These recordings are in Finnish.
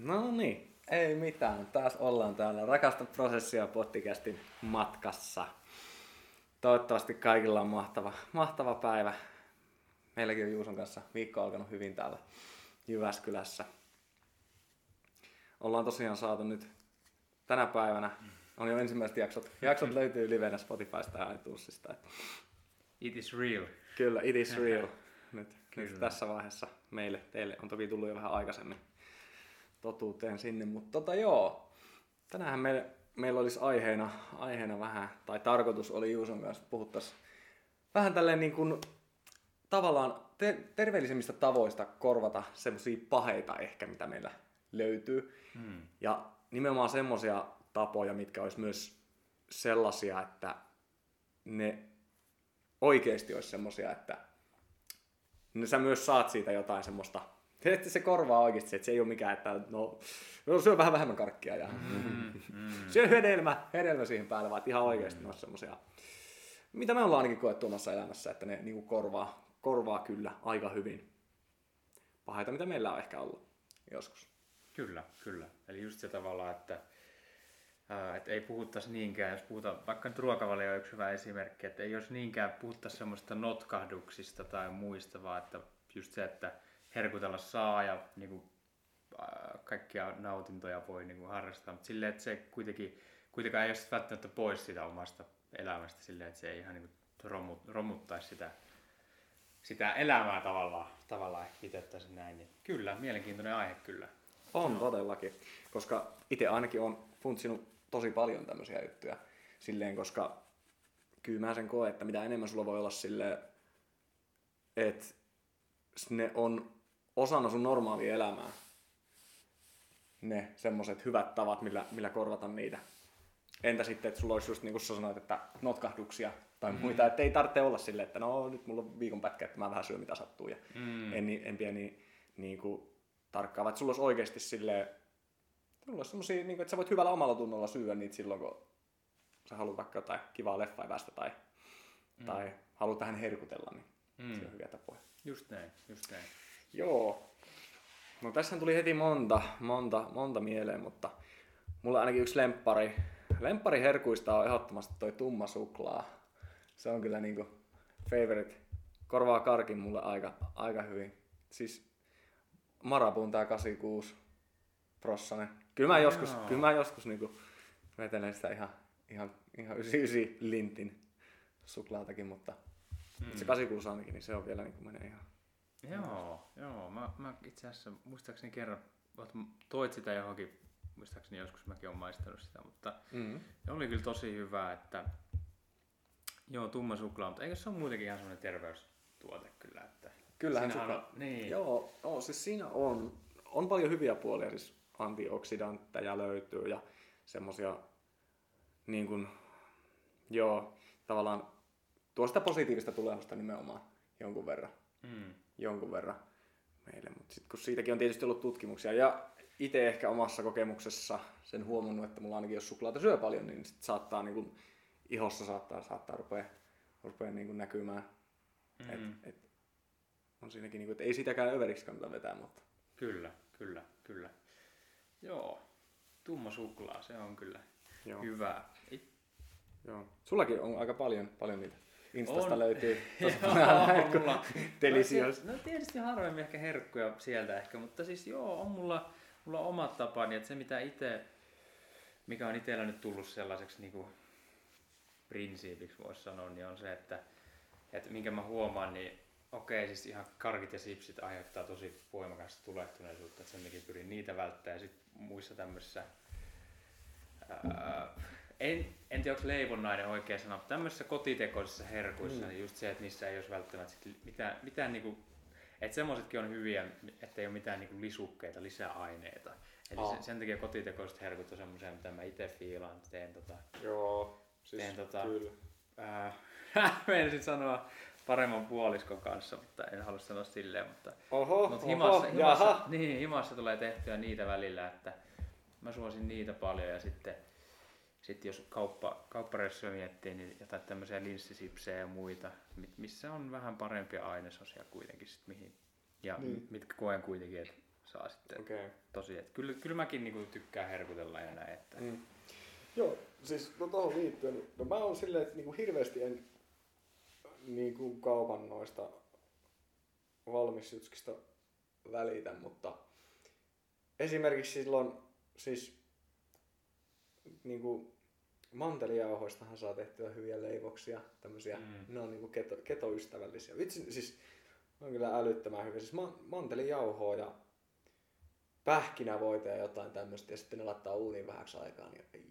No niin, ei mitään. Taas ollaan täällä Rakasta prosessia podcastin matkassa. Toivottavasti kaikilla on mahtava, mahtava päivä. Meilläkin on Juuson kanssa viikko alkanut hyvin täällä Jyväskylässä. Ollaan tosiaan saatu nyt tänä päivänä, on jo ensimmäiset jaksot. Jaksot löytyy livenä Spotifysta ja iTunesista. It is real. Kyllä, it is real. Nyt, nyt tässä vaiheessa meille, teille on toki tullut jo vähän aikaisemmin totuuteen sinne, mutta tota joo, tänään meillä, meillä olisi aiheena, aiheena vähän, tai tarkoitus oli Juuson kanssa puhuttaisiin vähän tälleen niin kuin tavallaan te- terveellisemmistä tavoista korvata semmoisia paheita ehkä, mitä meillä löytyy. Hmm. Ja nimenomaan semmoisia tapoja, mitkä olisi myös sellaisia, että ne oikeasti olisi semmoisia, että ne sä myös saat siitä jotain semmoista että se korvaa oikeasti että se ei ole mikään, että no, no syö vähän vähemmän karkkia ja mm, mm. syö hedelmä, hedelmä siihen päälle, vaan ihan oikeasti mm. ne on semmosia, mitä me ollaan ainakin koettu omassa elämässä, että ne niinku korvaa, korvaa kyllä aika hyvin pahaita, mitä meillä on ehkä ollut joskus. Kyllä, kyllä. Eli just se tavalla, että että ei puhuttaisi niinkään, jos puhutaan, vaikka nyt ruokavalio on yksi hyvä esimerkki, että ei jos niinkään puhuttaisi semmoista notkahduksista tai muista, vaan että just se, että herkutella saa ja niin kuin, äh, kaikkia nautintoja voi niin kuin, harrastaa, mutta silleen, että se kuitenkin, kuitenkaan ei ole välttämättä pois sitä omasta elämästä silleen, että se ei ihan niin kuin, romut, romuttaisi sitä, sitä elämää tavallaan, tavallaan ehkä pitättäisiin näin. Niin kyllä, mielenkiintoinen aihe kyllä. On todellakin, koska itse ainakin on funtsinut tosi paljon tämmöisiä juttuja silleen, koska kyllä mä sen koen, että mitä enemmän sulla voi olla silleen, että ne on osana sun normaalia elämää ne semmoset hyvät tavat, millä, millä korvata niitä. Entä sitten, että sulla olisi just niin kuin sä sanoit, että notkahduksia tai mm. muita, että ei tarvitse olla silleen, että no nyt mulla on viikon pätkä, että mä vähän syön mitä sattuu ja mm. en, en pidä niin, niin kuin tarkkaa, että sulla olisi oikeasti silleen, sulla olisi semmosia, niin kuin, että sä voit hyvällä omalla tunnolla syödä niitä silloin, kun sä haluat vaikka jotain kivaa leffaivasta tai, mm. tai haluat vähän herkutella, niin mm. se on hyviä tapoja. Just näin, just näin. Joo. No tässä tuli heti monta, monta, monta mieleen, mutta mulla ainakin yksi lemppari. Lemppari herkuista on ehdottomasti toi tumma suklaa. Se on kyllä niinku favorite. Korvaa karkin mulle aika, aika hyvin. Siis Marabun tää 86 prossanen. Kyllä mä joskus, kyllä mä joskus niinku vetelen sitä ihan, ihan, ihan 99 lintin suklaatakin, mutta mm. se 86 ainakin, niin se on vielä niinku menee ihan Joo, joo. Mä, mä itse asiassa muistaakseni kerran, toit sitä johonkin, muistaakseni joskus mäkin olen maistanut sitä, mutta mm-hmm. oli kyllä tosi hyvä, että joo, tumma suklaa, mutta eikö se ole muutenkin ihan semmoinen terveystuote kyllä, että Kyllähän suklaa, on, niin. joo, no, siis siinä on, on paljon hyviä puolia, siis antioksidantteja löytyy ja semmosia niin kuin, joo, tavallaan tuo sitä positiivista tulemusta nimenomaan jonkun verran. Mm jonkun verran meille. Mutta sitten kun siitäkin on tietysti ollut tutkimuksia ja itse ehkä omassa kokemuksessa sen huomannut, että mulla ainakin jos suklaata syö paljon, niin sit saattaa niin kuin, ihossa saattaa, saattaa rupea, rupea niin kuin näkymään. Mm-hmm. Et, et, on siinäkin, niin kuin, että ei sitäkään överiksi kannata vetää, mutta... Kyllä, kyllä, kyllä. Joo, tumma suklaa, se on kyllä Joo. hyvä. Joo. Sullakin on aika paljon, paljon niitä Instasta on. löytyy tosi mulla, delicious. No, no tietysti harvemmin ehkä herkkuja sieltä ehkä, mutta siis joo, on mulla, mulla on omat tapani, että se mitä itse, mikä on itsellä nyt tullut sellaiseksi niin kuin prinsiipiksi voisi sanoa, niin on se, että, että minkä mä huomaan, niin okei, siis ihan karkit ja sipsit aiheuttaa tosi voimakasta tulehtuneisuutta, että sen takia pyrin niitä välttämään. Ja sitten muissa tämmöisissä en, en tiedä, onko leivonnainen oikea sana, mutta tämmöisissä kotitekoisissa herkuissa, mm. niin just se, että niissä ei olisi välttämättä sit mitään, mitään niinku, että semmoisetkin on hyviä, että ei ole mitään niinku lisukkeita, lisäaineita. Eli oh. sen, sen takia kotitekoiset herkut on semmoisia, mitä mä itse fiilaan, teen tota... Joo, siis teen, tota, kyllä. Äh, sanoa paremman puoliskon kanssa, mutta en halua sanoa silleen, mutta, oho, mutta himassa, oho, himassa, niin, himassa tulee tehtyä niitä välillä, että mä suosin niitä paljon ja sitten sitten jos kauppa, kauppareissuja miettii, niin jotain tämmöisiä linssisipsejä ja muita, missä on vähän parempia ainesosia kuitenkin sit mihin. Ja niin. mitkä koen kuitenkin, että saa sitten. Okay. tosi. Et kyllä, kyllä mäkin niinku tykkään herkutella ja näin. Että, Mm. Joo, siis no tuohon liittyen, no mä oon silleen, että niinku hirveästi en niinku kaupan noista valmisjutskista välitä, mutta esimerkiksi silloin siis niinku mantelijauhoistahan saa tehtyä hyviä leivoksia, tämmöisiä, Mm. ne on niinku keto, ketoystävällisiä. Vitsi, siis on kyllä älyttömän hyviä. Siis ma- mantelijauhoa ja pähkinävoita ja jotain tämmöistä ja sitten ne laittaa uuniin vähäksi aikaa, niin ai,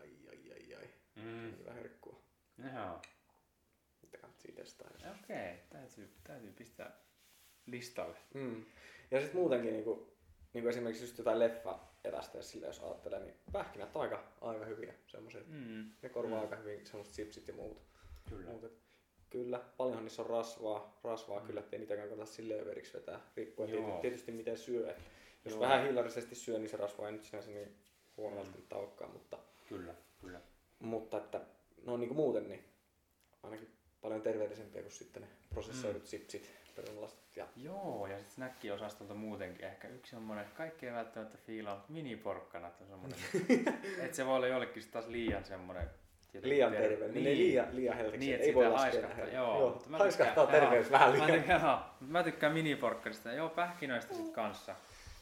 ai, ai, ai, ai. mm. Hyvä herkkua. Joo. Mitä kannattaa testaa. Okei, täytyy, täytyy pistää listalle. Mm. Ja sitten muutenkin niinku, niinku esimerkiksi just jotain leffa evästä, sille jos ajattelee, niin pähkinät on aika, aika hyviä. Semmoiset, Mm. ne korvaa Mm. aika hyvin semmoiset chipsit ja muut. Kyllä. muut. et Kyllä, paljonhan niissä on rasvaa, rasvaa Mm. kyllä, ettei niitäkään kannata silleen överiksi vetää, riippuen Joo. tietysti, tietysti miten syö. Et jos Joo. vähän hillarisesti syö, niin se rasva ei nyt sinänsä niin huono välttämättä olekaan, mutta, Kyllä, kyllä. mutta että no niin kuin muuten, niin ainakin paljon terveellisempiä kuin sitten ne prosessoidut mm. chipsit, perunalastut ja Joo, ja sitten snäkkiosastolta muutenkin ehkä yksi semmonen, kaikki ei välttämättä fiilaa, miniporkkanat on semmonen, että se voi olla jollekin taas liian semmonen jotenkin liian ter- terve, niin, niin liian, liian helveksi. Niin, että ei voi laskea haiskahtaa, joo, joo. mutta mä haiskahtaa tykkään- terveys vähän Mä liian. tykkään, joo, mä tykkään miniporkkanista, joo pähkinöistä sit kanssa.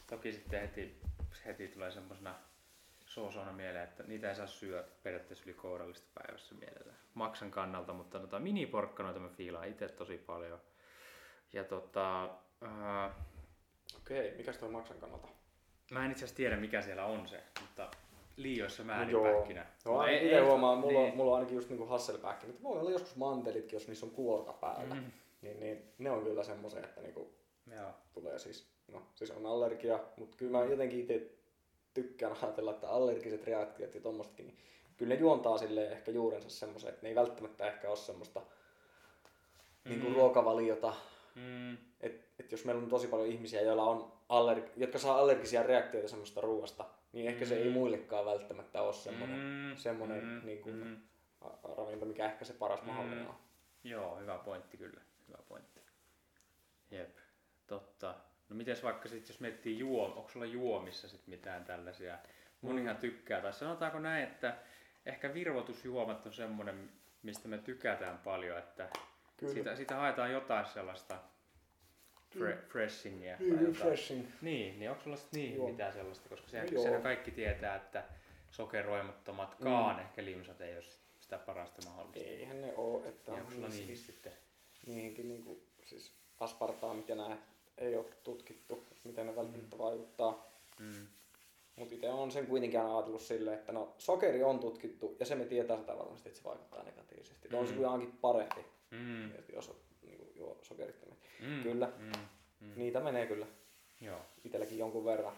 Toki sitten heti, heti tulee semmosena soosona mieleen, että niitä ei saa syödä periaatteessa yli kourallista päivässä mielellä. Maksan kannalta, mutta tota, miniporkkanoita mä fiilaan itse tosi paljon. Ja tota, ää, Okei, mikäs tuo maksan kannalta? Mä en itse asiassa tiedä mikä siellä on se, mutta liioissa määrin Joo. pähkinä. No Mutta ainakin ei- ei- huomaa, mulla, niin. on, mulla on ainakin just niinku hasselpähkinät. Voi olla joskus mantelitkin, jos niissä on kuorta päällä. Mm, Niin, niin, ne on kyllä semmoisia, että niinku joo. tulee siis, no siis on allergia, mutta kyllä mä jotenkin itse tykkään ajatella, että allergiset reaktiot ja tommosetkin, niin kyllä ne juontaa sille ehkä juurensa semmoiseen, että ne ei välttämättä ehkä ole semmoista mm. niin kuin Mm. ruokavaliota, Mm, että et jos meillä on tosi paljon ihmisiä, joilla on allerg- jotka saa allergisia reaktioita semmoista ruoasta, niin ehkä se ei Mm. muillekaan välttämättä ole semmoinen mm, semmonen mm, niin kuin- mm. ravinto, mikä ehkä se paras Mm. mahdollinen on. Joo, hyvä pointti kyllä. Hyvä pointti. Jep, totta. No mites vaikka sitten jos miettii juo, onko sulla juomissa sit mitään tällaisia? Mun Mm. ihan tykkää, tai sanotaanko näin, että ehkä virvoitusjuomat on semmonen, mistä me tykätään paljon, että Kyllä. siitä, siitä haetaan jotain sellaista fre, freshingia. tai Niin, jotain. refreshing. Niin, niin onko sulla niihin Joo. mitään sellaista, koska sehän, joo. sehän kaikki tietää, että sokeroimattomatkaan mm. ehkä limsat ei ole sitä parasta mahdollista. Eihän ne oo, että Niin on onko sulla niissä- niihin sitten? niihinkin niinku, siis aspartaamit ja nää ei ole tutkittu, miten ne välttämättä vaikuttaa. Mm. Mutta itse on sen kuitenkin aina ajatellut silleen, että no sokeri on tutkittu ja se me tietää sitä varmasti, että se vaikuttaa negatiivisesti. Mm. On se Mm. kyllä ainakin parempi, Mm. että jos on niinku, juo sokerittomia. Mm. Kyllä. Mm. Mm. Niitä menee kyllä Joo. itselläkin jonkun verran.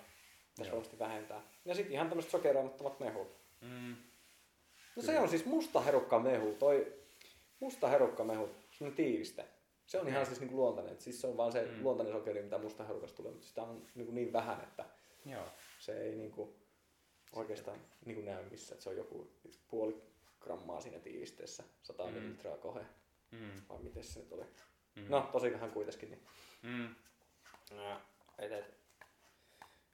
Tässä varmasti vähentää. Ja sitten ihan tämmöiset sokeroimattomat mehut. Mm. No se Kyllä. on siis musta herukka mehu, toi musta herukka mehu, semmoinen tiiviste. Se on ihan siis niinku luontainen, että siis se on vaan se Mm. luontainen sokeri, mitä musta herukasta tulee, mutta sitä on niinku niin vähän, että Joo. se ei niinku oikeastaan niinku näy missä, että se on joku puoli grammaa siinä tiivisteessä, 100 Mm. millilitraa kohe, Mm. vai miten se nyt oli. Mm. No, tosi vähän kuitenkin, niin Mm. Ää, et, et.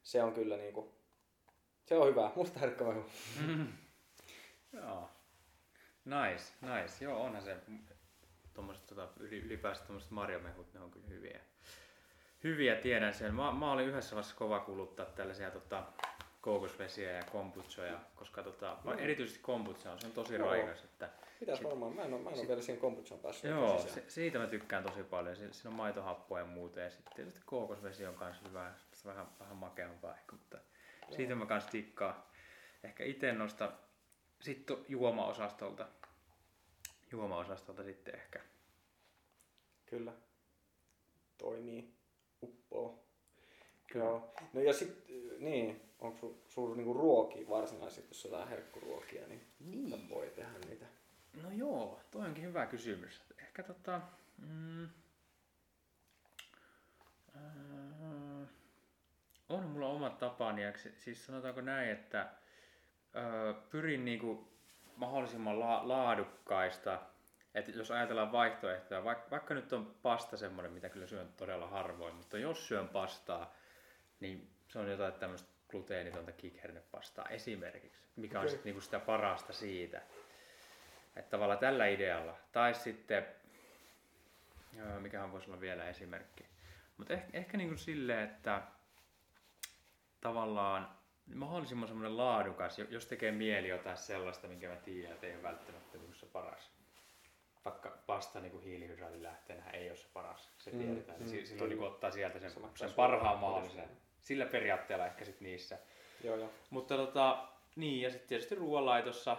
se on kyllä niinku, se on hyvä, musta herukka mehu. Mm. Joo. Nice, nice. Joo, onhan se tuommoiset tota, yli- ylipäänsä tuommoiset marjamehut, ne on kyllä hyviä. Hyviä, tiedän sen. Mä, mä olin yhdessä vaiheessa kova kuluttaa tällaisia tota, kookosvesiä ja kombuchoja, koska tota, Mm. erityisesti kombucha on, se on tosi Joo. raikas. Että, Pitäis varmaan, mä en oo, mä en oo vielä siihen kombuchan päässyt. joo, se, siitä mä tykkään tosi paljon. Si- Siinä on maitohappoa ja muuta ja sitten tietysti kookosvesi on kanssa hyvä, vähän, vähän makeampaa ehkä, mutta siitä mä kanssa tikkaan. Ehkä itse nosta sitten juomaosastolta. Juomaosastolta sitten ehkä. Kyllä. Toimii. Uppoo. Joo. No ja sit, niin, onko su, sulla niinku ruokia varsinaisesti, jos on jotain herkkuruokia, niin, niin. voi tehdä niitä. No joo, toi onkin hyvä kysymys. Ehkä tota... Mm, ää, on mulla omat tapani, ja siis sanotaanko näin, että ää, pyrin niinku mahdollisimman la- laadukkaista, että jos ajatellaan vaihtoehtoja, vaikka, vaikka nyt on pasta semmoinen, mitä kyllä syön todella harvoin, mutta jos syön pastaa, niin se on jotain tämmöistä gluteenitonta kikhernepastaa esimerkiksi, mikä on sitten niinku sitä parasta siitä. Että tavallaan tällä idealla. Tai sitten, joo, mikähän voisi olla vielä esimerkki. Mutta ehkä, ehkä niinku silleen, että tavallaan mahdollisimman semmoinen laadukas, jo- jos tekee mieli jotain sellaista, minkä mä tiedän, että ei ole välttämättä niinku se paras. Vaikka pasta niin hiilihydraatilähteenä ei ole se paras, se Mm, tiedetään. mm, Mm, silloin kyllä. niin ottaa sieltä sen, Se sen parhaan mahdollisen. Sillä periaatteella ehkä sitten niissä. Joo, joo. Mutta tota, niin, ja sitten tietysti ruoanlaitossa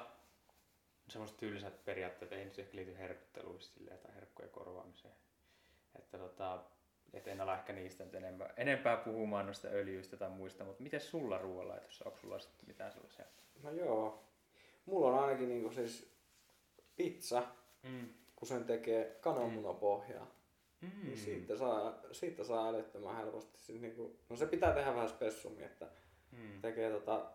semmoiset tylsät periaatteet, ei nyt ehkä liity herkutteluihin silleen, tai herkkujen korvaamiseen. Että tota, et en ala ehkä niistä nyt enempää, enempää puhumaan noista öljyistä tai muista, mutta miten sulla ruoanlaitossa, onko sulla sitten mitään sellaisia? No joo. Mulla on ainakin niinku siis pizza, Mm. kun sen tekee kananmunapohjaa. Mm. Niin siitä saa, siitä saa älyttömän helposti. Siis niinku, no se pitää tehdä vähän spessummin, että Mm. tekee tota,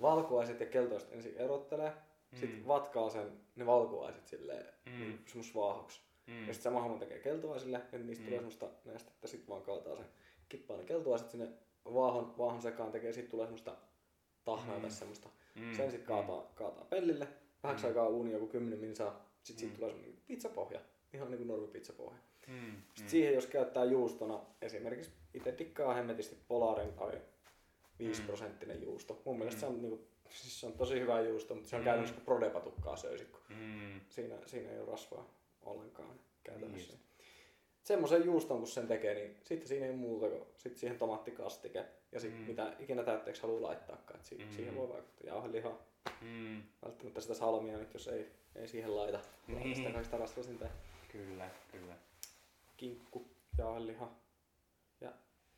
valkuaiset ja keltoiset ensin erottelee, mm. sitten vatkaa sen, ne valkuaiset silleen Mm. mm. semmoista vaahoksi. Mm. Ja sitten sama homma tekee keltuaisille, ja niistä Mm. mm. tulee semmoista nestettä, sitten vaan kaataa sen kippaa ne keltuaiset sinne vaahon, vaahon sekaan tekee, sitten tulee semmoista tahnaa Mm. mm. semmoista. Mm. Mm. Sen sitten kaataa, kaataa pellille, vähäksi Mm. aikaa uuni joku 10 minsaa, sitten Mm. siitä tulee semmoinen pizzapohja, ihan niin kuin normi pizzapohja. Mm. Sitten siihen jos käyttää juustona, esimerkiksi itse dikkaa hemmetisti Polarin tai 5 Mm. prosenttinen juusto. Mun mielestä Mm. se on, niinku, siis se on tosi hyvä juusto, mutta se on Mm. käytännössä kuin prodepatukkaa söisi, kun Mm. siinä, siinä ei ole rasvaa ollenkaan käytännössä. Niin Semmoisen juuston kun sen tekee, niin sitten siinä ei muuta kuin sitten siihen tomaattikastike ja sitten Mm. mitä ikinä täytteeksi haluaa laittaakaan. Et si- Mm. Siihen voi vaikuttaa jauhelihaa, Mm. välttämättä sitä salmia nyt, jos ei, ei siihen laita. Niin. Sitä kaikista rasvasinta Kyllä, kyllä. kinkku, jauheliha ja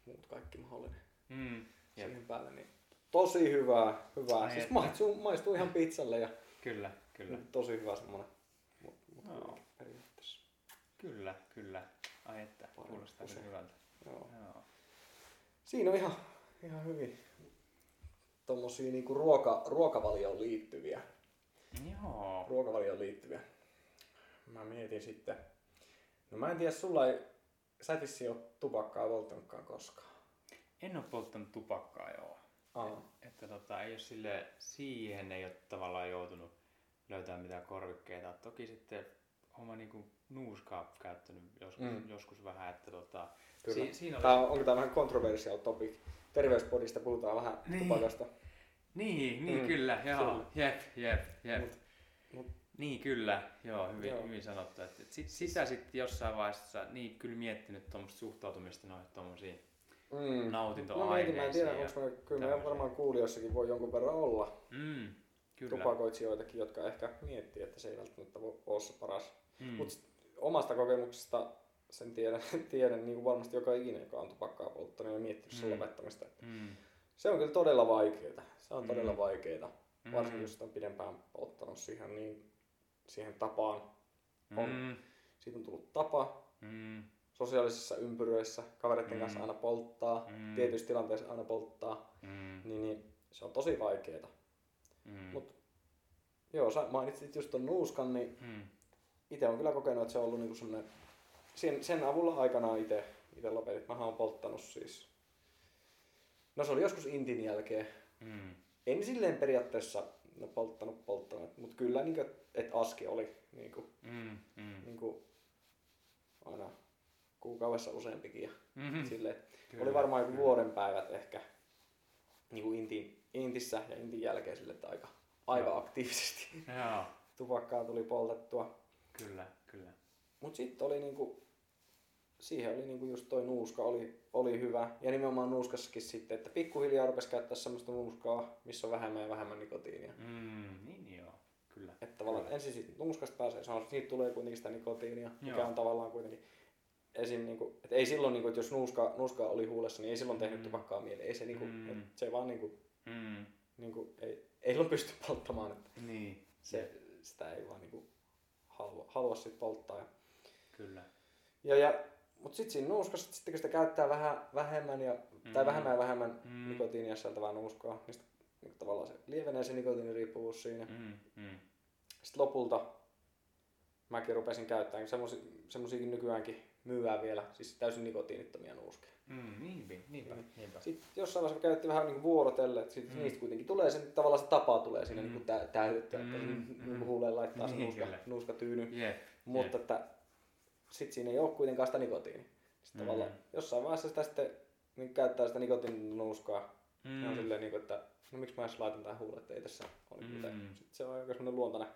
muut kaikki mahdollinen Mm. Jep. siihen päälle. Niin tosi hyvää, hyvää. Siis maistuu, maistuu ihan pizzalle ja Kyllä, kyllä. Niin, tosi hyvä semmonen. Mut, mut Joo. Kyllä, kyllä. Ai että, kuulostaa se. hyvältä. Joo. Joo. Siinä on ihan, ihan hyvin tommosia niinku ruoka, ruokavalioon liittyviä, Joo. ruokavalioon liittyviä. Mä mietin sitten, no mä en tiedä, sulla ei, sä et vissiin oo tupakkaa polttanutkaan koskaan. En ole polttanut tupakkaa, joo. Aa. Että tota, ei ole sille, siihen ei ole tavallaan joutunut löytää mitään korvikkeita. Toki sitten oma niinku nuuskaa käyttänyt joskus, mm. Joskus vähän, että tota, Kyllä. Si- siinä oli... Tää on, onko tää vähän controversial topic? Terveyspodista puhutaan vähän Niin. niin. tupakasta. Niin, niin Mm, kyllä, joo. Jep, jep, jep. Mut- mut- Niin kyllä, joo, hyvin, Joo. hyvin sanottu. Että sit, sitä sitten jossain vaiheessa niin kyllä miettinyt tuommoista suhtautumista noihin tuommoisiin Mm. No, nautintoaineisiin. mietin, mä en tiedä, onko mä, kyllä tämmöisiä. varmaan kuulijoissakin voi jonkun verran olla Mm, kyllä. tupakoitsijoitakin, jotka ehkä miettii, että se ei välttämättä ole se paras. Mm. Mutta omasta kokemuksesta sen tiedän, tiedän niin kuin varmasti joka ikinen, joka on tupakkaa polttanut ja miettinyt sen Mm. lopettamista. Mm. Se on kyllä todella vaikeaa. Se on Mm. todella vaikeaa. Mm. Varsinkin jos sitä on pidempään polttanut siihen, niin siihen tapaan. on. Mm. Siitä on tullut tapa Mm. sosiaalisissa ympyröissä, kavereiden Mm. kanssa aina polttaa, Mm. tietyissä tilanteissa aina polttaa, Mm. niin, niin se on tosi vaikeaa. Mm. Mut- Joo, sä mainitsit just ton nuuskan, niin Mm. Itse on kyllä kokenut, että se on ollut niinku semmoinen, sen, sen avulla aikanaan itse ite lopetin. Mä oon polttanut siis, no se oli joskus intin jälkeen. Mm. En silleen periaatteessa no, polttanut polttanut, mutta kyllä niinku, että aski oli niinku, Mm. Mm. niinku aina kuukaudessa useampikin. Ja Mm. silleen, Kyllä, oli varmaan joku kyllä. vuoden päivät ehkä niinku intin, intissä ja intin jälkeen sille, että aika, aika Joo. aktiivisesti Joo, tupakkaa tuli poltettua. Kyllä, kyllä. Mut sitten oli niinku, siihen oli niinku just toi nuuska oli, oli hyvä. Ja nimenomaan nuuskassakin sitten, että pikkuhiljaa rupesi käyttää semmoista nuuskaa, missä on vähemmän ja vähemmän nikotiinia. Mm. Niin joo, kyllä. Että tavallaan Kyllä. ensin siitä nuuskasta pääsee, se on, siitä tulee kuitenkin sitä nikotiinia, mikä Joo. on tavallaan kuitenkin esim. Niinku, että ei silloin, niinku, että jos nuuska, nuuska oli huulessa, niin ei silloin tehnyt Mm. tupakkaa mieleen. Ei se, niinku, Mm. et se vaan niinku, Mm. niinku, ei, ei silloin pysty polttamaan. Että Niin, se, sitä ei vaan niinku, halua, halua sit polttaa. Ja, kyllä. ja, ja mutta sitten siinä nuuskassa, sitten kun sitä käyttää vähän vähemmän, ja, mm. tai Mm. vähemmän ja vähemmän Mm. nikotiinia sisältävää nuuskaa, niin sit, niin tavallaan se lievenee se nikotiiniriippuvuus siinä. Mm. Mm. Sitten lopulta mäkin rupesin käyttämään semmosi, semmosiakin nykyäänkin myydään vielä siis täysin nikotiinittomia nuuskeja. Mm, niinpä, niinpä, Niin. niinpä. Sitten jossain vaiheessa me käytettiin vähän niin vuorotelle, että sit Mm. niistä kuitenkin tulee se, tavallaan se tapa tulee siinä Mm. niin tä, että Mm, mm, mm. mm. huuleen laittaa se Niin, nuuska, nuuskatyyny, Jep, mutta että sitten siinä ei ole kuitenkaan sitä nikotiinia. Sitten Mm. tavallaan jossain vaiheessa sitä sitten niin käyttää sitä nikotiininuuskaa, mm. on mm, silleen, niin kuin, että no miksi mä edes laitan tähän huuleen, että ei tässä ole niin Mm. mitään. Sitten se on aika semmoinen luontainen,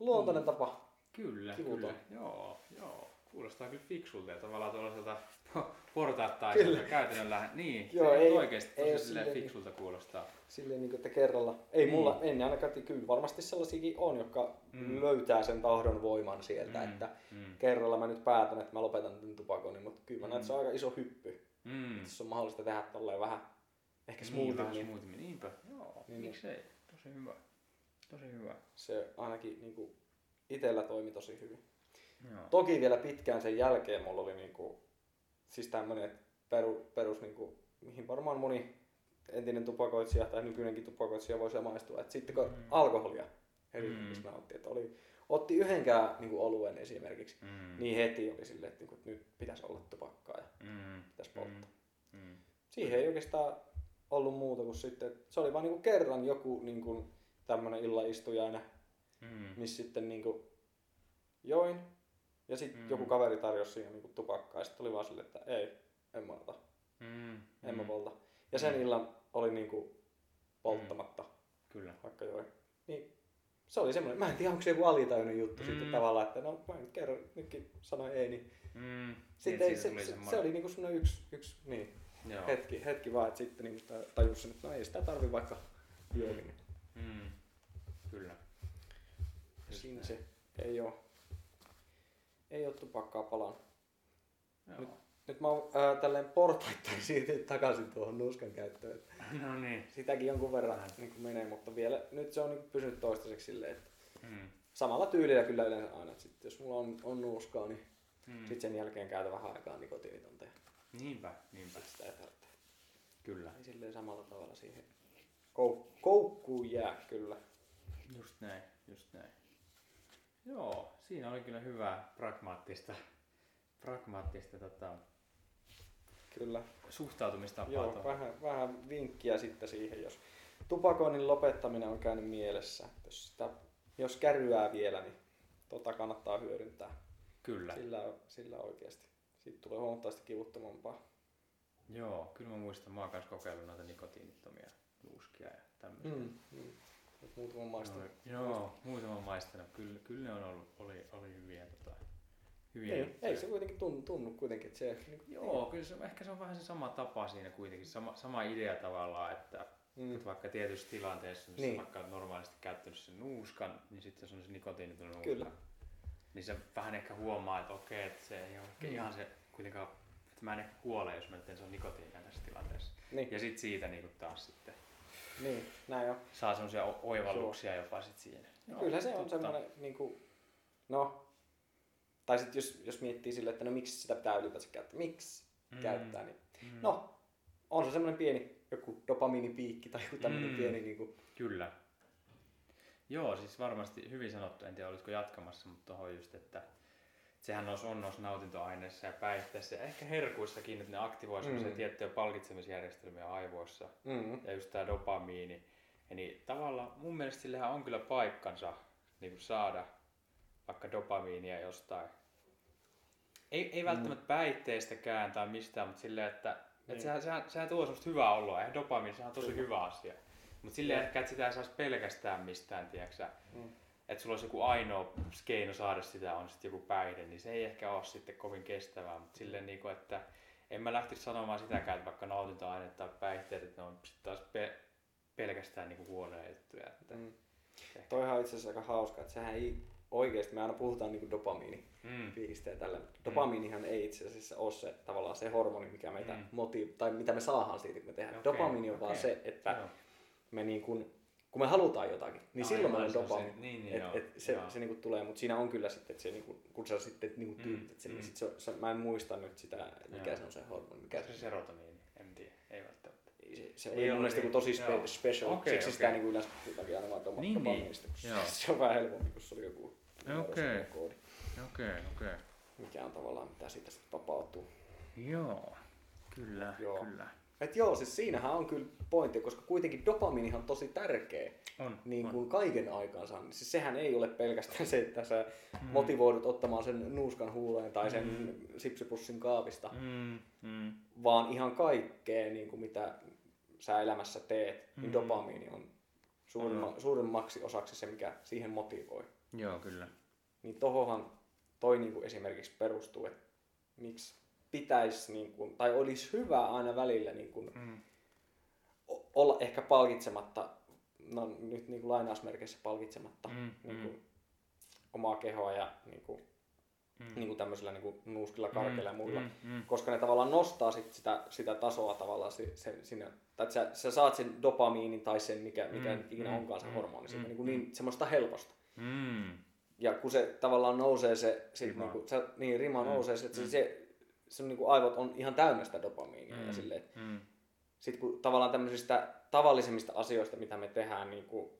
luontainen tapa. kyllä, kivuton. kyllä, joo, joo. Kuulostaa kyllä fiksulta ja tavallaan tuollaiselta portaattaiselta Kyllä. käytännöllä. Niin, Joo, se ei- oikeasti ei tosi oo silleen silleen- fiksulta kuulostaa. Silleen, niin kuin, että kerralla. Ei Niin. mulla, en ainakaan, kyllä varmasti sellaisiakin on, jotka Mm. löytää sen tahdon voiman sieltä, Mm, että mm, kerralla mä nyt päätän, että mä lopetan tämän tupakoinnin, mutta kyllä mä näen, että se on aika iso hyppy. mm. Tässä on mahdollista tehdä tolleen vähän ehkä Niin, smoothimmin. Niin, smoothimmin, niinpä. Joo, Niin, miksei. Tosi hyvä. Tosi hyvä. se ainakin niin kuin, itellä toimi tosi hyvin. Joo. Toki vielä pitkään sen jälkeen mulla oli niin kuin, siis tämmönen peru, perus, niin kuin, mihin varmaan moni entinen tupakoitsija tai nykyinenkin tupakoitsija voi samaistua. Että sitten kun Mm. alkoholia Mm. erityisesti nautti, että oli, otti yhdenkään niin kuin oluen esimerkiksi, Mm. niin heti oli silleen, että, niin kuin, että nyt pitäisi olla tupakkaa ja Mm. pitäisi polttaa. Mm. Mm. Siihen ei oikeastaan ollut muuta kuin sitten, että se oli vaan niin kuin kerran joku niin kuin tämmöinen illaistujainen, Mm. missä sitten niin kuin join ja sitten Mm. joku kaveri tarjosi siihen niin kuin tupakkaa ja sitten oli vaan silleen, että ei, en mä ota, Mm. en mä Mm. polta. Ja sen Mm. illan oli niin kuin polttamatta, Kyllä. vaikka join. Niin se oli semmoinen, mä en tiedä onko se joku alitajuinen juttu mm. sitten Mm. tavallaan, että no mä nyt kerran nytkin sanoin ei, niin Mm. sitten ei, se, se, se, oli niinku semmoinen yksi, yksi niin, Joo. hetki, hetki vaan, että sitten niinku sitä tajusi sen, että no ei sitä tarvi vaikka juomin. Mm. Kyllä. Siinä se ei ole, ei ole tupakkaa palannut. Joo. Nyt mä oon ää, tälleen portaittain siitä takaisin tuohon nuuskan käyttöön. No niin. Sitäkin jonkun verran niin kuin menee, mutta vielä nyt se on niin pysynyt toistaiseksi silleen, että Mm. samalla tyylillä kyllä yleensä aina, että sit, jos mulla on, on nuuskaa, niin Mm. sitten sen jälkeen käytä vähän aikaa nikotiinitonta ja Niinpä, niinpä. sitä ei tarvitse. Kyllä. Ei silleen samalla tavalla siihen kou- koukkuun jää kyllä. Just näin, just näin. Joo, siinä oli kyllä hyvää pragmaattista, pragmaattista tota, Kyllä. suhtautumistapaa. Joo, tuohon. vähän, vähän vinkkiä sitten siihen, jos tupakoinnin lopettaminen on käynyt mielessä. Jos, sitä, jos kärryää vielä, niin tota kannattaa hyödyntää. Kyllä. Sillä, sillä oikeasti. Siitä tulee huomattavasti kivuttomampaa. Joo, kyllä mä muistan, mä oon kokeillut noita nikotiinittomia nuuskia ja tämmöisiä. Mm. Mm. Muutaman maistanut. Joo, joo, muutama maistanut. Kyllä, kyllä ne on ollut, oli, oli hyviä, tota, hyviä Ei, juttuja. ei se kuitenkin tunnu, tunnu kuitenkin, että se... Niin, Joo, kyllä se, ehkä se on vähän se sama tapa siinä kuitenkin, sama, sama idea tavallaan, että Mm. Että vaikka tietyissä tilanteissa, missä Niin. niin. vaikka olet normaalisti käyttänyt sen nuuskan, niin sitten jos on se nikotiiniton nuuska, Kyllä. niin se vähän ehkä huomaa, että okei, että se ei ole Mm. ihan se kuitenkaan, että mä en ehkä kuole, jos mä teen sen nikotiinia tässä tilanteessa. Niin, Ja sitten siitä niin taas sitten niin, näin on. saa semmoisia oivalluksia jopa sit siinä. Joo, Kyllä se on totta. semmoinen, niin kuin, no, tai sitten jos, jos miettii sille, että no miksi sitä pitää ylipäänsä käyttää, miksi Mm. käyttää, niin Mm. no, on se semmoinen pieni joku dopamiinipiikki tai joku tämmöinen Mm. pieni niin kuin, Kyllä. Joo, siis varmasti hyvin sanottu, en tiedä olitko jatkamassa, mutta tuohon just, että sehän olisi on noissa nautintoaineissa ja päihteissä ja ehkä herkuissakin, että ne aktivoi Mm. tiettyjä palkitsemisjärjestelmiä aivoissa mm, ja just tämä dopamiini. Ja niin tavallaan mun mielestä sillähän on kyllä paikkansa niin kuin saada vaikka dopamiinia jostain. Ei, ei välttämättä päitteistäkään tai mistään, mutta silleen, että Niin. et sehän, sehän, sehän tuo semmoista hyvää oloa. Eihän dopamiini, sehän on tosi Kyllä. hyvä asia. Mutta silleen ehkä, että sitä ei saisi pelkästään mistään, tiedätkö mm. Että sulla olisi joku ainoa keino saada sitä on sitten joku päihde, niin se ei ehkä ole sitten kovin kestävää, mutta silleen niin kuin, että en mä lähtisi sanomaan sitäkään, että vaikka nautintoaine tai päihteet, että ne on sitten taas pe- pelkästään niin kuin huonoja juttuja. Että Mm. ehkä- Toihan on itse asiassa aika hauska, että sehän ei oikeasti, me aina puhutaan niin dopamiini Mm. ja tällä. Dopamiinihan ei itse asiassa ole se tavallaan se hormoni, mikä meitä Mm. motiv- tai mitä me saadaan siitä, kun me tehdään. Okei, Dopamiini on vaan okei. se, että Joo. me niin kuin, kun me halutaan jotakin, niin Aivan, silloin meillä on se on se- dopamiini. niin, niin, et, joo, et se, joo. se niinku tulee, mutta siinä on kyllä sitten, että se niinku, kun sä sitten niinku Mm, sen, mm. niin sit se, se, mä en muista nyt sitä, mikä Joo. se on se hormoni, mikä se, se serotoniini? En tiedä, ei välttämättä. se, se, se Ei oli mun ole mielestä niin, tosi spe, special, Okei, siksi okei. sitä niinku yleensä puhutaankin aina vaan Niin, niin. kun se on vähän helpompi, kun se oli joku Okei. koodi. Okei, okei. mikä on tavallaan mitä siitä sitten vapautuu. Joo, kyllä, Joo. kyllä. Et joo, siis siinähän on kyllä pointti, koska kuitenkin dopamiinihan on tosi tärkeä On, niin on. kuin kaiken aikansa. Siis sehän ei ole pelkästään se, että sä mm. motivoidut ottamaan sen nuuskan huuleen tai sen mm. sipsipussin kaapista, Mm, mm, vaan ihan kaikkea, niin kuin mitä sä elämässä teet, niin Mm. dopamiini on suurimma, On. suurimmaksi osaksi se, mikä siihen motivoi. joo, kyllä. Niin tohohan toi niin kuin esimerkiksi perustuu, että miksi pitäisi, niin kuin, tai olisi hyvä aina välillä niin kuin, Mm. olla ehkä palkitsematta, no nyt niin kuin lainausmerkeissä palkitsematta Mm, niin mm. kuin, omaa kehoa ja niin kuin, Mm. niin kuin tämmöisillä niin kuin nuuskilla, karkeilla ja muilla. Mm, mm, Koska ne tavallaan nostaa sit sitä, sitä tasoa tavallaan si- sen, sinne, tai että sä, sä, saat sen dopamiinin tai sen, mikä, mikä Mm, ikinä mm, onkaan se mm, hormoni, siitä, mm, niin, kuin niin semmoista helposta. mm. Ja kun se tavallaan nousee se, sit niin, kuin, se niin rima Mm, nousee, sit se, mm. se, se niin kuin aivot on ihan täynnä sitä dopamiinia. Ja Mm, silleen, mm. sitten kun tavallaan tämmöisistä tavallisemmista asioista, mitä me tehdään, niin kuin,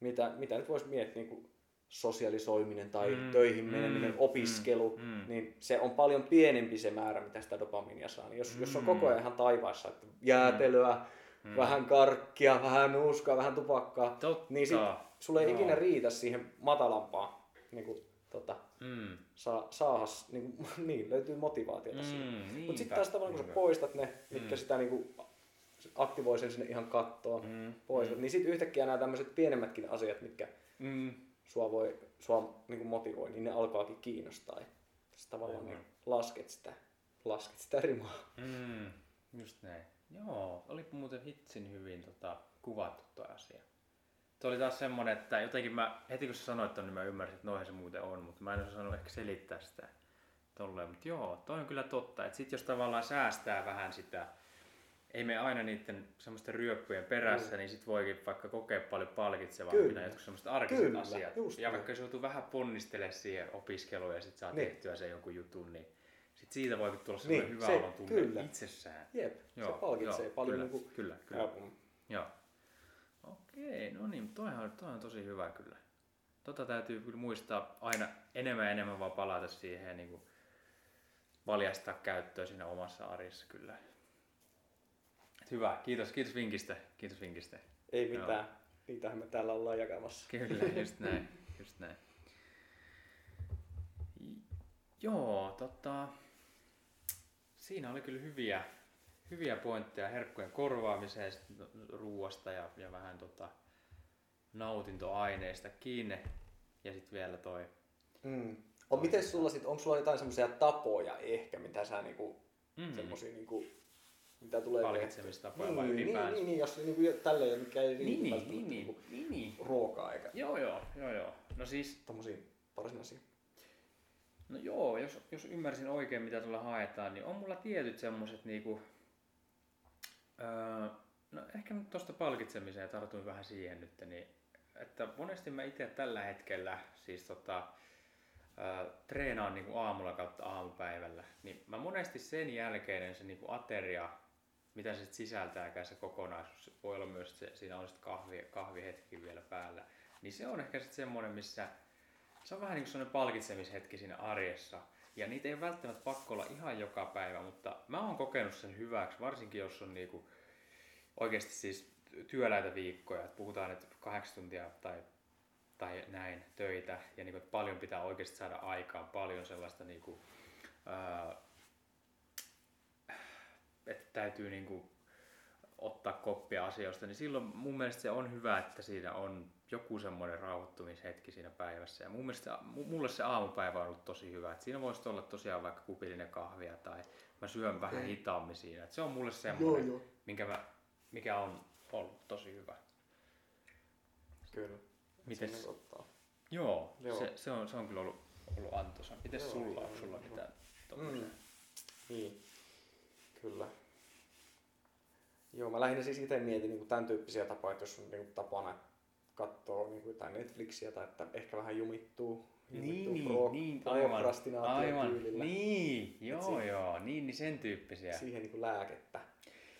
mitä, mitä nyt voisi miettiä, niin kuin sosialisoiminen tai Mm, töihin meneminen, mm, opiskelu, mm, mm. niin se on paljon pienempi se määrä, mitä sitä dopamiinia saa. Niin jos, jos on Mm. koko ajan ihan taivaassa, että jäätelyä, Mm. vähän karkkia, vähän nuuskaa, vähän tupakkaa, Totta. niin sit sulle ei Joo. ikinä riitä siihen matalampaan niin kuin, tota, Mm. saa, saahas, niin, kuin, niin, löytyy motivaatiota Mm, siihen. Mutta sitten taas tavallaan, kun sä niinpä. poistat ne, mitkä Mm. sitä niin kuin, aktivoi sen sinne ihan kattoon, Mm, poistat, niin sitten yhtäkkiä nämä tämmöiset pienemmätkin asiat, mitkä mm. sua, voi, sua niin kuin motivoi, niin ne alkaakin kiinnostaa. Ja Sitten tavallaan niin lasket sitä, lasket sitä rimaa. Mm, just näin. Joo, oli muuten hitsin hyvin tota, kuvattu tuo asia. Tuo oli taas semmonen, että jotenkin mä, heti kun sä sanoit ton, niin mä ymmärsin, että noihän se muuten on, mutta mä en osannut ehkä selittää sitä tolleen. Mutta joo, toi on kyllä totta, että sit jos tavallaan säästää vähän sitä, ei me aina niiden semmoisten ryöppyjen perässä, niin sit voikin vaikka kokea paljon palkitsevampina jotkut semmoiset arkiset Kyllä, asiat. just ja vaikka jos joutuu vähän ponnistelemaan siihen opiskeluun ja sit saa Niin. tehtyä sen jonkun jutun, niin sit siitä voikin tulla Niin, semmoinen hyvä se- olon tunne kyllä. itsessään. Jep, se palkitsee paljon kyllä, niin kuin, kyllä, kyllä. Joo. Okei, no niin, toihan, toi on tosi hyvä kyllä. Tota täytyy kyllä muistaa aina enemmän ja enemmän vaan palata siihen ja niin kuin valjastaa käyttöön siinä omassa arjessa kyllä. Hyvä, kiitos, kiitos vinkistä, kiitos vinkistä. Ei Joo. mitään, niitähän me täällä ollaan jakamassa. Kyllä, just näin, just näin. Joo, tota, siinä oli kyllä hyviä, hyviä pointteja herkkujen korvaamiseen sit ruuasta ja, ja vähän tota, nautintoaineista kiinni. Ja sitten vielä toi, Mm. On, miten sulla sit, onko sulla jotain semmoisia tapoja ehkä, mitä sä niinku, mm, semmosia niinku, mitä tulee palkitsemistapoja niin, vai niin, ylipäänsä. niin, niin, jos niinku jo tälleen, mikä ei niin, niin, välttämättä niin, niinku niin, niin. ruokaa eikä Joo, joo, joo, joo. No siis, tommosia varsinaisia. No joo, jos, jos ymmärsin oikein mitä tuolla haetaan, niin on mulla tietyt semmoset niinku... Öö, no ehkä nyt tosta palkitsemiseen tartuin vähän siihen nyt, niin että monesti mä itse tällä hetkellä siis tota, öö, treenaan niinku aamulla kautta aamupäivällä, niin mä monesti sen jälkeinen se niinku ateria, mitä se sisältääkään se kokonaisuus, voi olla myös, että siinä on sit kahvi, kahvihetki vielä päällä, niin se on ehkä sitten semmoinen, missä se on vähän niin kuin sellainen palkitsemishetki siinä arjessa. Ja niitä ei välttämättä pakko olla ihan joka päivä, mutta mä oon kokenut sen hyväksi, varsinkin jos on niinku oikeasti siis työläitä viikkoja, että puhutaan, että kahdeksan tuntia tai, tai näin töitä, ja niinku, paljon pitää oikeasti saada aikaan, paljon sellaista niinku, että täytyy niinku ottaa koppia asioista, niin silloin mun mielestä se on hyvä, että siinä on joku semmoinen rauhoittumishetki siinä päivässä. Ja mun mielestä mulle se aamupäivä on ollut tosi hyvä. Et siinä voisi olla tosiaan vaikka kupillinen kahvia tai mä syön vähän Okei. hitaammin siinä. Et se on mulle semmoinen, joo. minkä mä, mikä on ollut tosi hyvä. Kyllä. Mites- ottaa. Joo, Joo. Se, se, on, se on kyllä ollut, ollut antoisa. Mites Joo, sulla, joo, onko sulla joo. mitään tommosia? Mm. Niin, kyllä. Joo, mä lähinnä siis itse mietin niin tämän tyyppisiä tapoja, että jos on niin tapana katsoa niin jotain Netflixiä tai että ehkä vähän jumittuu. jumittuu pro- prokrastinaatiotyylillä. niin, joo siinä- joo, niin, niin sen tyyppisiä. Siihen niin lääkettä.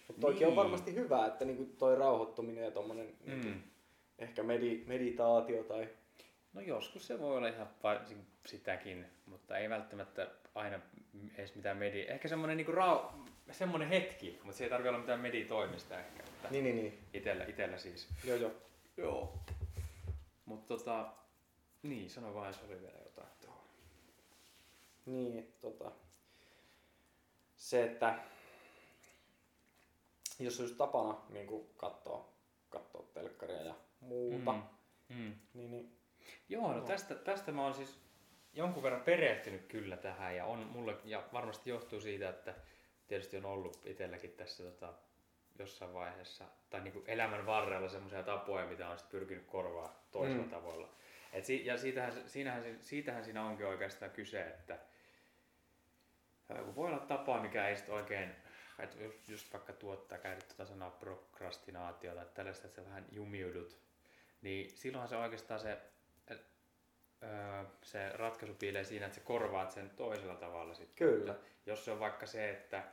Mutta toikin on Niin. varmasti hyvä, että niin toi rauhoittuminen ja tommonen niin Mm. ehkä medi- meditaatio tai No joskus se voi olla ihan varsin sitäkin, mutta ei välttämättä aina edes mitään medi. Ehkä semmoinen niinku rau... semmoinen hetki, mutta se ei tarvitse olla mitään meditoimista ehkä. Että Niin, niin, niin. Itellä, itellä siis. Joo, joo. Joo. Mutta tota, niin, sano vaan, jos oli vielä jotain tuohon. Niin, että tota, se, että jos olisi tapana niin katsoa, katsoa telkkaria ja muuta, mm. Mm. niin, niin Joo, no Joo. tästä, tästä mä oon siis jonkun verran perehtynyt kyllä tähän ja on mulle, ja varmasti johtuu siitä, että tietysti on ollut itselläkin tässä tota, jossain vaiheessa, tai niin kuin elämän varrella semmoisia tapoja, mitä on sitten pyrkinyt korvaa toisilla Mm. tavoilla. Et si, ja siitähän, siinähän, siitähän siinä onkin oikeastaan kyse, että kun voi olla tapaa, mikä ei sitten oikein, että just, just vaikka tuottaa, käytit tuota sanaa prokrastinaatio tai tällaista, että sä vähän jumiudut, niin silloinhan se oikeastaan se, öö, se ratkaisu piilee siinä, että sä korvaat sen toisella tavalla sitten. Kyllä. Jos se on vaikka se, että,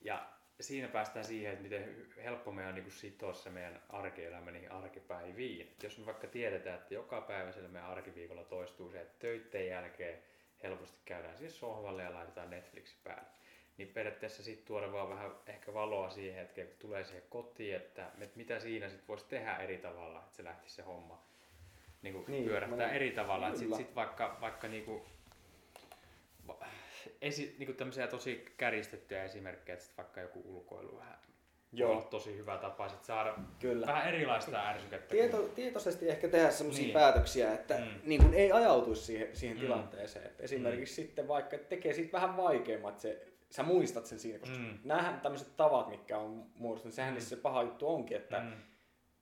ja siinä päästään siihen, että miten helppo meidän on niin sitoa se meidän arkielämä niihin arkipäiviin. Et jos me vaikka tiedetään, että joka päivä siellä meidän arkiviikolla toistuu se, että töitten jälkeen helposti käydään siis sohvalle ja laitetaan Netflix päälle. Niin periaatteessa sitten tuoda vaan vähän ehkä valoa siihen hetkeen, kun tulee siihen kotiin, että, että mitä siinä sitten voisi tehdä eri tavalla, että se lähtisi se homma niin kuin Niin, niin, pyörähtää eri tavalla. Kyllä. sit, vaikka, vaikka niinku, va- esi, niinku tämmöisiä tosi kärjistettyjä esimerkkejä, että vaikka joku ulkoilu vähän Joo. olla tosi hyvä tapa sit saada kyllä. vähän erilaista ärsykettä. Tieto, kuin- tietoisesti ehkä tehdä sellaisia Niin. päätöksiä, että Mm. niin kuin ei ajautuisi siihen, siihen Mm. tilanteeseen. Että esimerkiksi sitten vaikka tekee siitä vähän vaikeammat, se, sä muistat sen siinä, koska Mm. näähän tämmöiset tavat, mitkä on muodostunut, sehän Mm. niissä se paha juttu onkin, että Mm.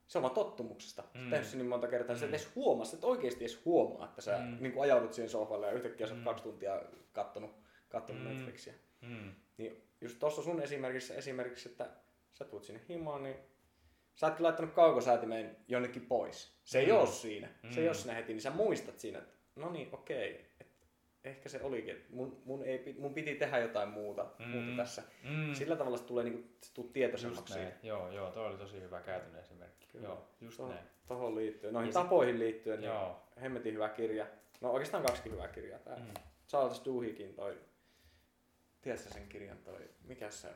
se on vaan tottumuksesta. Mm. mm. tehnyt sen niin monta kertaa, että sä et Mm. edes huomaa, sä et oikeasti edes huomaa, että sä Mm. niin ajaudut siihen sohvalle ja yhtäkkiä sä oot Mm. kaksi tuntia kattonut, kattonut Mm. Netflixiä. Mm. Niin just tuossa sun esimerkissä, esimerkiksi, että sä tulet sinne himaan, niin sä oot laittanut kaukosäätimeen jonnekin pois. Se ei Mm. oo siinä. Se ei Mm. oo siinä heti, niin sä muistat siinä, että no niin, okei. Ehkä se olikin, että mun, mun, ei, mun piti tehdä jotain muuta, Mm. muuta tässä. Mm. Sillä tavalla se tulee se tuu Just tietoisemmaksi siitä. Joo, joo, toi oli tosi hyvä käytännön esimerkki. Kyllä. Joo, just Tuohon- näin. Tohon liittyen. Noihin Ja tapoihin liittyen, niin Joo. hemmetin hyvä kirja. No oikeastaan kaksi hyvää kirjaa. Tää Mm. Charles Duhiggin toi, tiedätkö sen kirjan toi, mikä se on?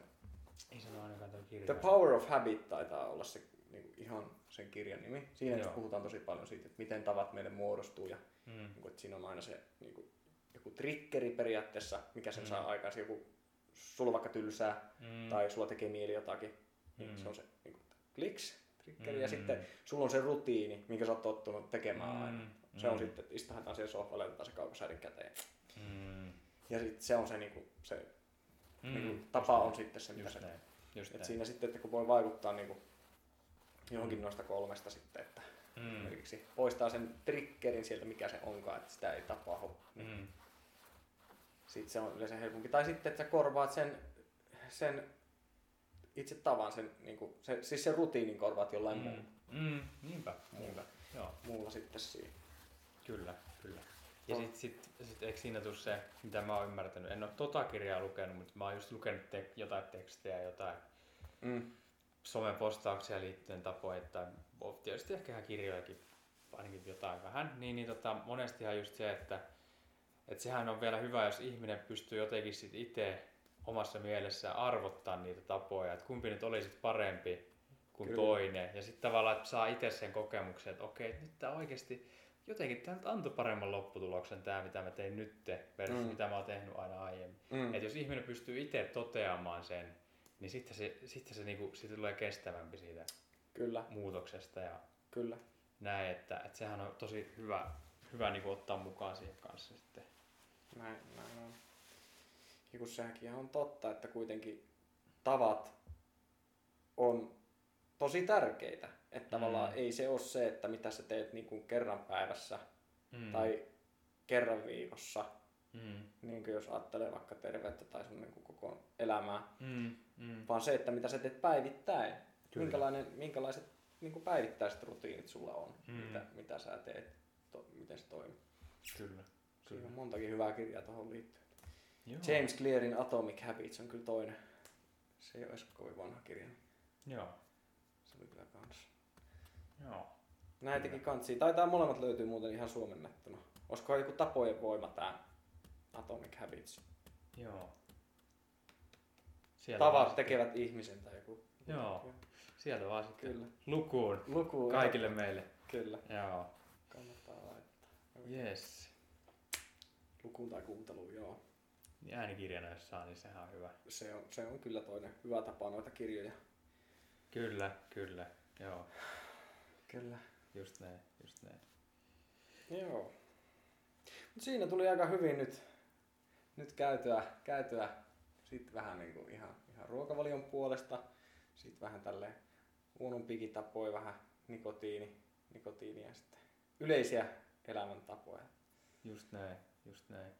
Ei sano ainakaan toi kirja. The Power of Habit taitaa olla se niin ihan sen kirjan nimi. Siinä Joo. puhutaan tosi paljon siitä, että miten tavat meille muodostuu ja Mm. niin kuin, että siinä on aina se niin kuin, joku triggeri periaatteessa, mikä sen Mm. saa aikaan. Se joku, sulla vaikka tylsää Mm. tai sulla tekee mieli jotakin, niin Mm. se on se niin kuin, kliks, triggeri. Mm. Ja sitten sulla on se rutiini, minkä sä oot tottunut tekemään Mm. aina. Se on Mm. sitten, että istutaan siihen sohvalle otetaan se kaukosäädin käteen. Mm. Ja sitten se on se, niin kuin, se Mm. niin tapa näin. on sitten se, mitä Just se näin. Just Et näin. siinä sitten, että kun voi vaikuttaa niin kuin johonkin noista kolmesta sitten, että Mm. esimerkiksi poistaa sen triggerin sieltä, mikä se onkaan, että sitä ei tapahdu. Niin Mm. Sitten se on yleensä helpompi. Tai sitten, että sä korvaat sen, sen itse tavan, sen, niin kuin, se, siis sen rutiinin korvaat jollain mm. muulla, Mm. Niinpä, niinpä. Joo, muulla sitten siinä. kyllä, kyllä. Ja sitten sit, sit, eikö siinä tule se, mitä mä oon ymmärtänyt, en ole tota kirjaa lukenut, mutta mä oon just lukenut te- jotain tekstejä, jotain Mm. somepostauksia liittyen tapoihin, tai on tietysti ehkä ihan kirjojakin, ainakin jotain vähän, niin, niin tota, monestihan just se, että, että sehän on vielä hyvä, jos ihminen pystyy jotenkin sit itse omassa mielessään arvottaa niitä tapoja, että kumpi nyt olisi parempi kuin Kyllä. toinen, ja sitten tavallaan, että saa itse sen kokemuksen, että okei, nyt tämä oikeasti, jotenkin tämä nyt antoi paremman lopputuloksen tämä, mitä mä tein nyt, versus Mm. mitä mä oon tehnyt aina aiemmin. Mm. Et jos ihminen pystyy itse toteamaan sen, niin sitten se, sitten se niinku, siitä tulee kestävämpi siitä Kyllä, muutoksesta ja kyllä. näin, että, että sehän on tosi hyvä, hyvä niinku ottaa mukaan siihen kanssa sitten. Näin, näin on. Ja kun sehän on totta, että kuitenkin tavat on tosi tärkeitä. Että tavallaan Mm. ei se ole se, että mitä sä teet niin kuin kerran päivässä Mm. tai kerran viikossa, mm. niin kuin jos ajattelee vaikka terveyttä tai sun niin kuin koko elämää, Mm. Mm. vaan se, että mitä sä teet päivittäin. Kyllä. Minkälainen, minkälaiset niin kuin päivittäiset rutiinit sulla on, Mm. mitä, mitä sä teet, to, miten se toimii. Kyllä. Siinä on montakin hyvää kirjaa tuohon liittyen. Joo. James Clearin Atomic Habits on kyllä toinen. Se ei ole edes kovin vanha kirja. Joo. Oli kyllä kans. Joo. Näitäkin kantsia. Taitaa molemmat löytyy muuten ihan suomennettuna. Olisiko joku tapojen voima tää Atomic Habits? Joo. Sieltä vaan Tavat tekevät ihmisen tai joku. Joo. Sieltä vaan sitten Kyllä. lukuun Luku. kaikille meille. Kyllä. Joo. Kannattaa laittaa. Yes. Lukuun tai kuunteluun, joo. Niin äänikirjana jos saa, niin sehän on hyvä. Se on, se on kyllä toinen hyvä tapa noita kirjoja. Kyllä, kyllä. Joo, Kyllä. just näin, just näin. Joo. Mut siinä tuli aika hyvin nyt, nyt käytyä, käytyä sitten vähän niin kuin ihan, ihan ruokavalion puolesta. Sitten vähän tälleen huonompikin tapoja, vähän nikotiini, nikotiinia ja sitten yleisiä elämäntapoja. Just näin, just näin.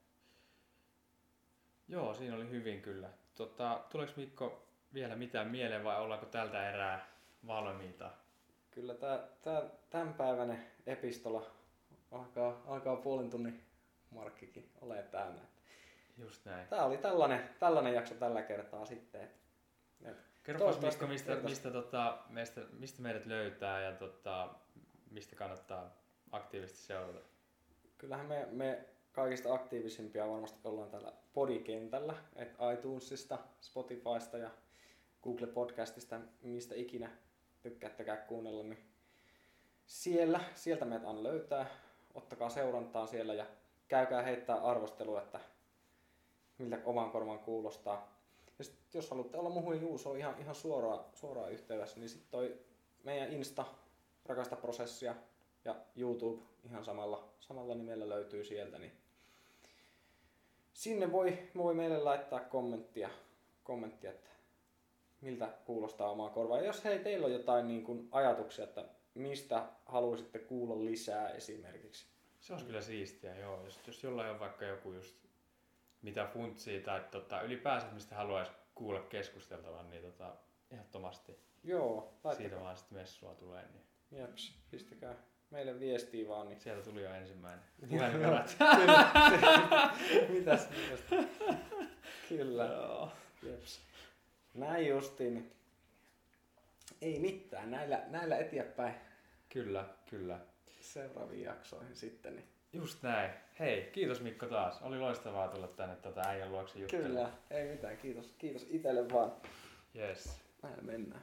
Joo, siinä oli hyvin kyllä. Tota, tuleeko Mikko vielä mitään mieleen vai ollaanko tältä erää valmiita? Kyllä tämä, tämä tämänpäiväinen epistola alkaa, alkaa puolen tunnin markkikin ole täynnä. Just näin. Tämä oli tällainen, tällainen jakso tällä kertaa sitten. että- että Kerropas mistä, kertois. mistä, tota, meistä, mistä meidät löytää ja tota, mistä kannattaa aktiivisesti seurata. Kyllähän me, me kaikista aktiivisimpia varmasti ollaan täällä podikentällä, että iTunesista, Spotifysta ja Google Podcastista, mistä ikinä tykkäättekään kuunnella, niin siellä, sieltä meitä aina löytää. Ottakaa seurantaa siellä ja käykää heittää arvostelua, että miltä oman korvan kuulostaa. Ja sit, jos haluatte olla muuhun Juusoon ihan, ihan suoraan, suoraan yhteydessä, niin sitten toi meidän Insta, rakasta prosessia, ja YouTube ihan samalla, samalla nimellä löytyy sieltä, niin sinne voi, voi meille laittaa kommenttia, kommenttia, että miltä kuulostaa omaa korvaa. Ja jos hei, teillä on jotain niin kuin ajatuksia, että mistä haluaisitte kuulla lisää esimerkiksi. Se olisi kyllä siistiä, joo. Jos, jos jollain on vaikka joku just mitä funtsii tai tota, ylipäänsä mistä haluaisi kuulla keskusteltavan, niin tota, ehdottomasti Joo, siitä vaan sitten messua tulee. Niin Jeps, pistäkää meille viestiä vaan. Niin. sieltä tuli jo ensimmäinen puhelinperät. mitäs, mitäs? Kyllä. Jeps. Näin justiin. Ei mitään, näillä, näillä eteenpäin kyllä, kyllä. seuraaviin jaksoihin sitten. Niin. Just näin. Hei, kiitos Mikko taas. Oli loistavaa tulla tänne tota äijän luokse juttelemaan. Kyllä, ei mitään, kiitos, kiitos itselle vaan. Yes. Näin mennään.